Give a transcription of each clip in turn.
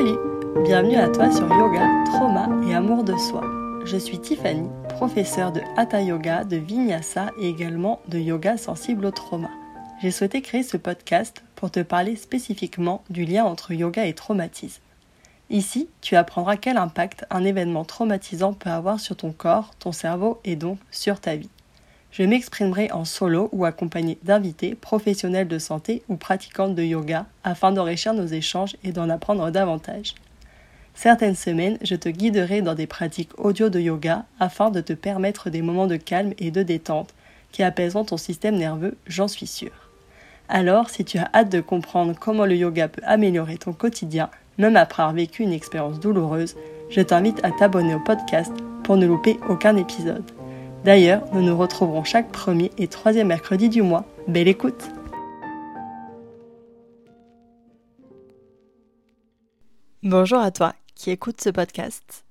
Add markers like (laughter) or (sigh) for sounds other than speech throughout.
Salut Bienvenue à toi sur Yoga, Trauma et Amour de Soi. Je suis Tiffany, professeure de Hatha Yoga, de Vinyasa et également de Yoga sensible au trauma. J'ai souhaité créer ce podcast pour te parler spécifiquement du lien entre yoga et traumatisme. Ici, tu apprendras quel impact un événement traumatisant peut avoir sur ton corps, ton cerveau et donc sur ta vie. Je m'exprimerai en solo ou accompagné d'invités, professionnels de santé ou pratiquantes de yoga afin d'enrichir nos échanges et d'en apprendre davantage. Certaines semaines, je te guiderai dans des pratiques audio de yoga afin de te permettre des moments de calme et de détente qui apaiseront ton système nerveux, j'en suis sûre. Alors, si tu as hâte de comprendre comment le yoga peut améliorer ton quotidien, même après avoir vécu une expérience douloureuse, je t'invite à t'abonner au podcast pour ne louper aucun épisode. D'ailleurs, nous nous retrouverons chaque premier et troisième mercredi du mois. Belle écoute Bonjour à toi qui écoute ce podcast.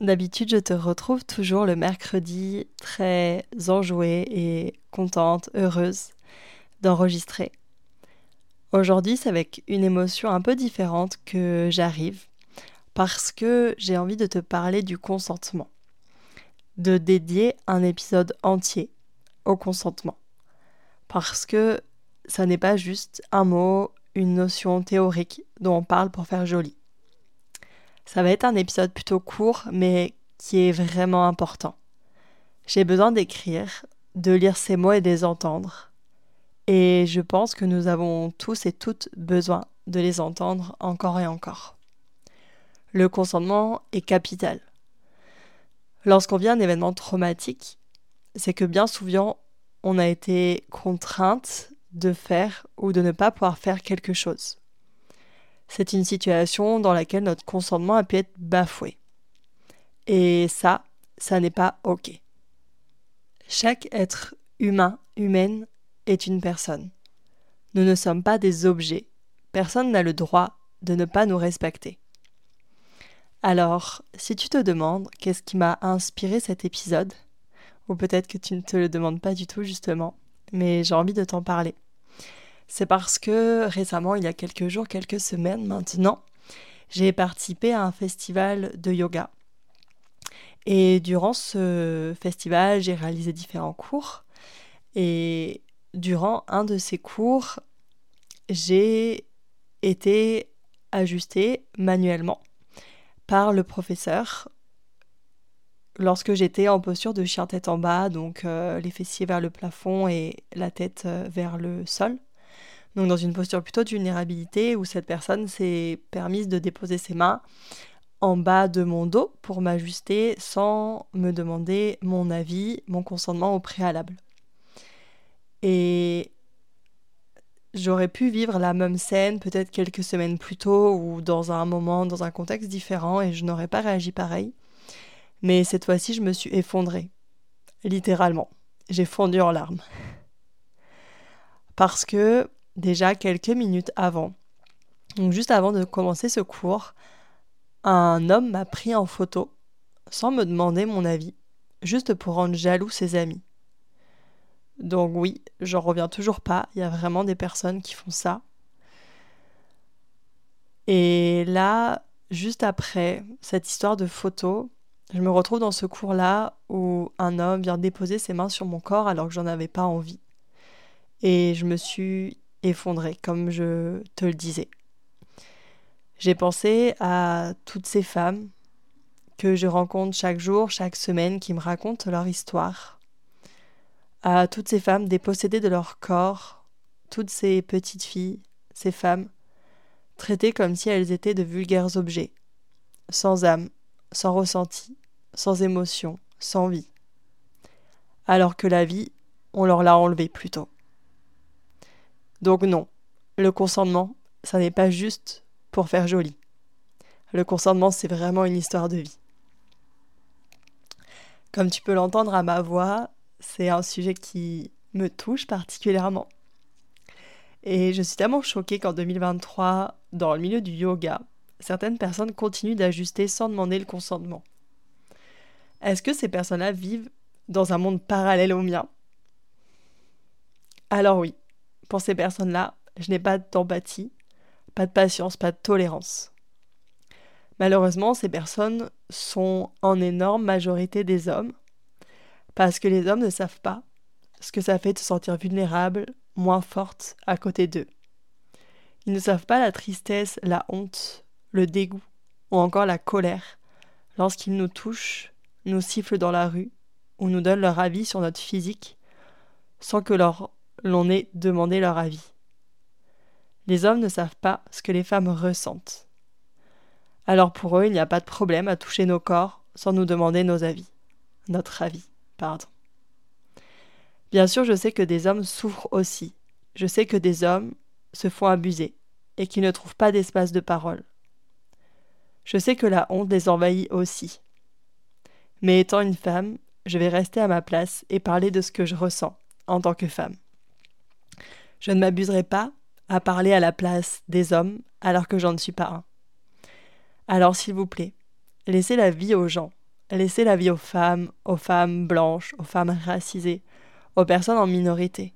D'habitude, je te retrouve toujours le mercredi très enjouée et contente, heureuse d'enregistrer. Aujourd'hui, c'est avec une émotion un peu différente que j'arrive parce que j'ai envie de te parler du consentement de dédier un épisode entier au consentement. Parce que ça n'est pas juste un mot, une notion théorique dont on parle pour faire joli. Ça va être un épisode plutôt court, mais qui est vraiment important. J'ai besoin d'écrire, de lire ces mots et de les entendre. Et je pense que nous avons tous et toutes besoin de les entendre encore et encore. Le consentement est capital. Lorsqu'on vit un événement traumatique, c'est que bien souvent, on a été contrainte de faire ou de ne pas pouvoir faire quelque chose. C'est une situation dans laquelle notre consentement a pu être bafoué. Et ça, ça n'est pas OK. Chaque être humain, humaine, est une personne. Nous ne sommes pas des objets. Personne n'a le droit de ne pas nous respecter. Alors, si tu te demandes qu'est-ce qui m'a inspiré cet épisode, ou peut-être que tu ne te le demandes pas du tout justement, mais j'ai envie de t'en parler. C'est parce que récemment, il y a quelques jours, quelques semaines maintenant, j'ai participé à un festival de yoga. Et durant ce festival, j'ai réalisé différents cours. Et durant un de ces cours, j'ai été ajustée manuellement par le professeur lorsque j'étais en posture de chien tête en bas, donc euh, les fessiers vers le plafond et la tête euh, vers le sol. Donc dans une posture plutôt de vulnérabilité où cette personne s'est permise de déposer ses mains en bas de mon dos pour m'ajuster sans me demander mon avis, mon consentement au préalable. Et j'aurais pu vivre la même scène peut-être quelques semaines plus tôt ou dans un moment, dans un contexte différent et je n'aurais pas réagi pareil. Mais cette fois-ci, je me suis effondrée. Littéralement. J'ai fondu en larmes. Parce que déjà quelques minutes avant, donc juste avant de commencer ce cours, un homme m'a pris en photo sans me demander mon avis, juste pour rendre jaloux ses amis. Donc oui, j'en reviens toujours pas. Il y a vraiment des personnes qui font ça. Et là, juste après cette histoire de photo, je me retrouve dans ce cours-là où un homme vient déposer ses mains sur mon corps alors que j'en avais pas envie. Et je me suis effondrée, comme je te le disais. J'ai pensé à toutes ces femmes que je rencontre chaque jour, chaque semaine, qui me racontent leur histoire, à toutes ces femmes dépossédées de leur corps, toutes ces petites filles, ces femmes, traitées comme si elles étaient de vulgaires objets, sans âme, sans ressenti, sans émotion, sans vie. Alors que la vie, on leur l'a enlevée plutôt. Donc non, le consentement, ça n'est pas juste pour faire joli. Le consentement, c'est vraiment une histoire de vie. Comme tu peux l'entendre à ma voix, c'est un sujet qui me touche particulièrement. Et je suis tellement choquée qu'en 2023, dans le milieu du yoga, certaines personnes continuent d'ajuster sans demander le consentement. Est-ce que ces personnes-là vivent dans un monde parallèle au mien? Alors oui, pour ces personnes-là, je n'ai pas d'empathie, pas de patience, pas de tolérance. Malheureusement, ces personnes sont en énorme majorité des hommes, parce que les hommes ne savent pas ce que ça fait de se sentir vulnérable, moins forte à côté d'eux. Ils ne savent pas la tristesse, la honte, le dégoût ou encore la colère lorsqu'ils nous touchent, nous sifflent dans la rue ou nous donnent leur avis sur notre physique sans que l'on ait demandé leur avis. Les hommes ne savent pas ce que les femmes ressentent. Alors pour eux, il n'y a pas de problème à toucher nos corps sans nous demander nos avis. Notre avis, pardon. Bien sûr, je sais que des hommes souffrent aussi. Je sais que des hommes se font abuser et qu'ils ne trouvent pas d'espace de parole. Je sais que la honte les envahit aussi. Mais étant une femme, je vais rester à ma place et parler de ce que je ressens en tant que femme. Je ne m'abuserai pas à parler à la place des hommes alors que j'en ne suis pas un. Alors s'il vous plaît, laissez la vie aux gens, laissez la vie aux femmes, aux femmes blanches, aux femmes racisées, aux personnes en minorité.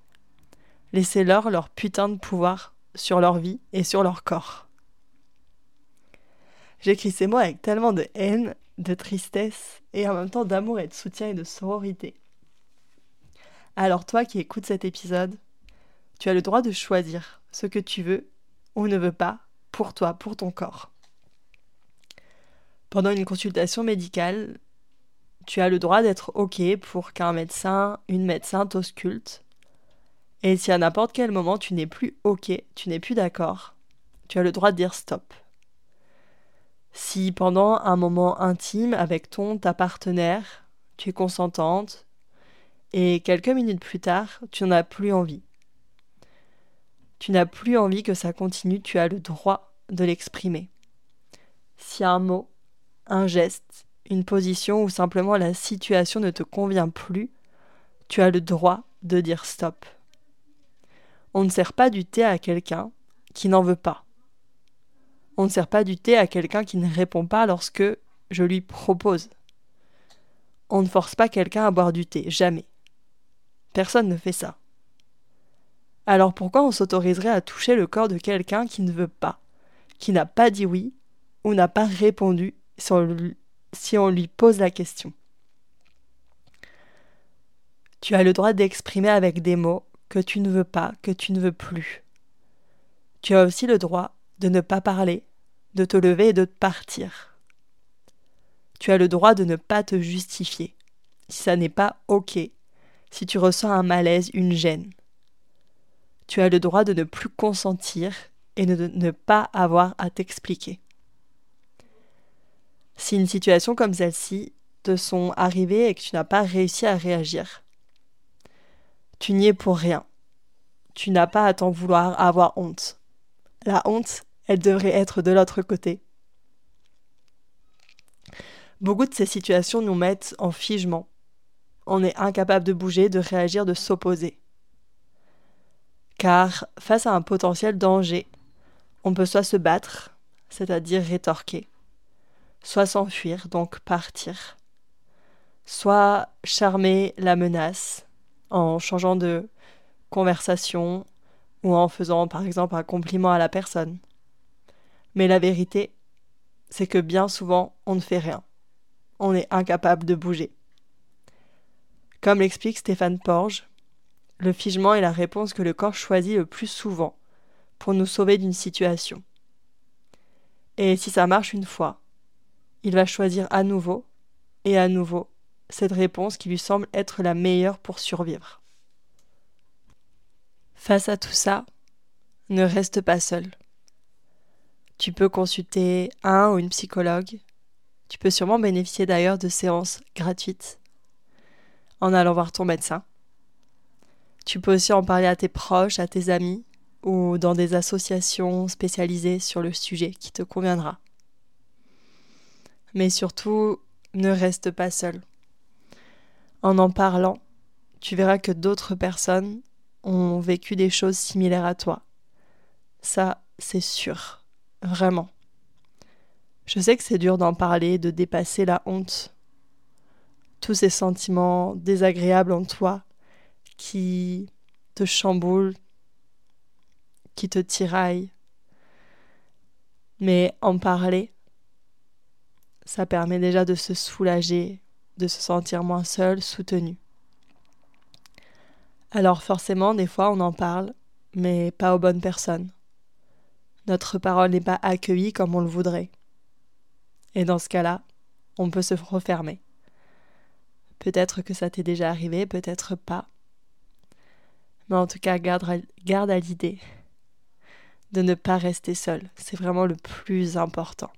Laissez-leur leur putain de pouvoir sur leur vie et sur leur corps. J'écris ces mots avec tellement de haine, de tristesse et en même temps d'amour et de soutien et de sororité. Alors toi qui écoutes cet épisode, tu as le droit de choisir ce que tu veux ou ne veux pas pour toi, pour ton corps. Pendant une consultation médicale, tu as le droit d'être OK pour qu'un médecin, une médecin t'ausculte. Et si à n'importe quel moment tu n'es plus OK, tu n'es plus d'accord, tu as le droit de dire stop. Si pendant un moment intime avec ton, ta partenaire, tu es consentante, et quelques minutes plus tard, tu n'en as plus envie. Tu n'as plus envie que ça continue, tu as le droit de l'exprimer. Si un mot, un geste, une position ou simplement la situation ne te convient plus, tu as le droit de dire stop. On ne sert pas du thé à quelqu'un qui n'en veut pas. On ne sert pas du thé à quelqu'un qui ne répond pas lorsque je lui propose. On ne force pas quelqu'un à boire du thé, jamais. Personne ne fait ça. Alors pourquoi on s'autoriserait à toucher le corps de quelqu'un qui ne veut pas, qui n'a pas dit oui ou n'a pas répondu si on lui pose la question. Tu as le droit d'exprimer avec des mots que tu ne veux pas, que tu ne veux plus. Tu as aussi le droit de ne pas parler, de te lever et de partir. Tu as le droit de ne pas te justifier, si ça n'est pas OK, si tu ressens un malaise, une gêne. Tu as le droit de ne plus consentir et de ne pas avoir à t'expliquer. Si une situation comme celle-ci te sont arrivées et que tu n'as pas réussi à réagir, tu n'y es pour rien. Tu n'as pas à t'en vouloir à avoir honte. La honte, elle devrait être de l'autre côté. Beaucoup de ces situations nous mettent en figement. On est incapable de bouger, de réagir, de s'opposer. Car face à un potentiel danger, on peut soit se battre, c'est-à-dire rétorquer, soit s'enfuir, donc partir, soit charmer la menace en changeant de conversation ou en faisant par exemple un compliment à la personne. Mais la vérité, c'est que bien souvent, on ne fait rien. On est incapable de bouger. Comme l'explique Stéphane Porge, le figement est la réponse que le corps choisit le plus souvent pour nous sauver d'une situation. Et si ça marche une fois, il va choisir à nouveau et à nouveau cette réponse qui lui semble être la meilleure pour survivre. Face à tout ça, ne reste pas seul. Tu peux consulter un ou une psychologue. Tu peux sûrement bénéficier d'ailleurs de séances gratuites en allant voir ton médecin. Tu peux aussi en parler à tes proches, à tes amis ou dans des associations spécialisées sur le sujet qui te conviendra. Mais surtout, ne reste pas seul. En en parlant, tu verras que d'autres personnes ont vécu des choses similaires à toi. Ça, c'est sûr. Vraiment. Je sais que c'est dur d'en parler, de dépasser la honte. Tous ces sentiments désagréables en toi qui te chamboulent, qui te tiraillent. Mais en parler, ça permet déjà de se soulager, de se sentir moins seul, soutenu. Alors forcément, des fois, on en parle, mais pas aux bonnes personnes. Notre parole n'est pas accueillie comme on le voudrait. Et dans ce cas-là, on peut se refermer. Peut-être que ça t'est déjà arrivé, peut-être pas. Mais en tout cas, garde, à l'idée de ne pas rester seul. C'est vraiment le plus important.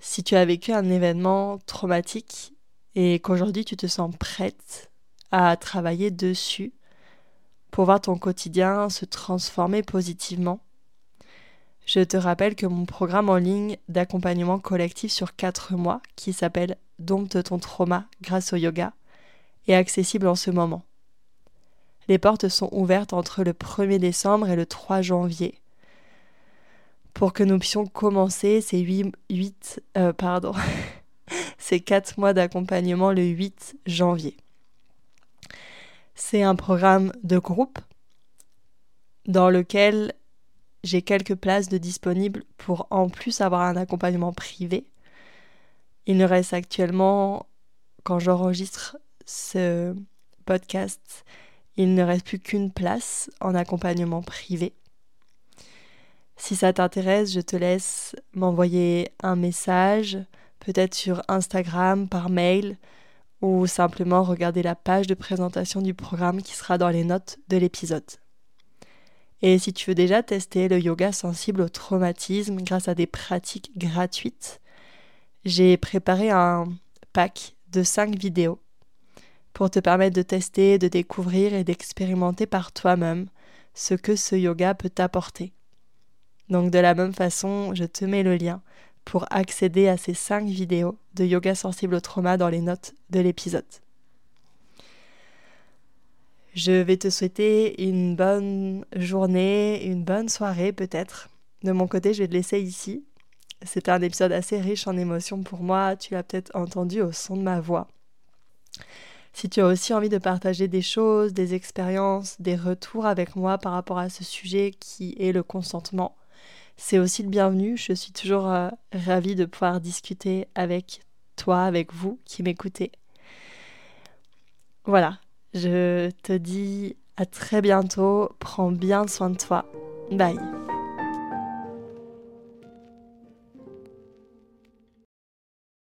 Si tu as vécu un événement traumatique et qu'aujourd'hui tu te sens prête à travailler dessus pour voir ton quotidien se transformer positivement, je te rappelle que mon programme en ligne d'accompagnement collectif sur 4 mois, qui s'appelle Dompte ton trauma grâce au yoga, est accessible en ce moment. Les portes sont ouvertes entre le 1er décembre et le 3 janvier pour que nous puissions commencer ces 8, euh, pardon, (laughs) ces 4 mois d'accompagnement le 8 janvier. C'est un programme de groupe dans lequel j'ai quelques places de disponibles pour en plus avoir un accompagnement privé. Il ne reste actuellement, quand j'enregistre ce podcast, il ne reste plus qu'une place en accompagnement privé. Si ça t'intéresse, je te laisse m'envoyer un message, peut-être sur Instagram, par mail, ou simplement regarder la page de présentation du programme qui sera dans les notes de l'épisode. Et si tu veux déjà tester le yoga sensible au traumatisme grâce à des pratiques gratuites, j'ai préparé un pack de 5 vidéos pour te permettre de tester, de découvrir et d'expérimenter par toi-même ce que ce yoga peut t'apporter. Donc de la même façon, je te mets le lien pour accéder à ces 5 vidéos de yoga sensible au trauma dans les notes de l'épisode. Je vais te souhaiter une bonne journée, une bonne soirée peut-être. De mon côté, je vais te laisser ici. C'était un épisode assez riche en émotions pour moi, tu l'as peut-être entendu au son de ma voix. Si tu as aussi envie de partager des choses, des expériences, des retours avec moi par rapport à ce sujet qui est le consentement, c'est aussi le bienvenu. Je suis toujours euh, ravie de pouvoir discuter avec toi, avec vous qui m'écoutez. Voilà, je te dis à très bientôt. Prends bien soin de toi. Bye.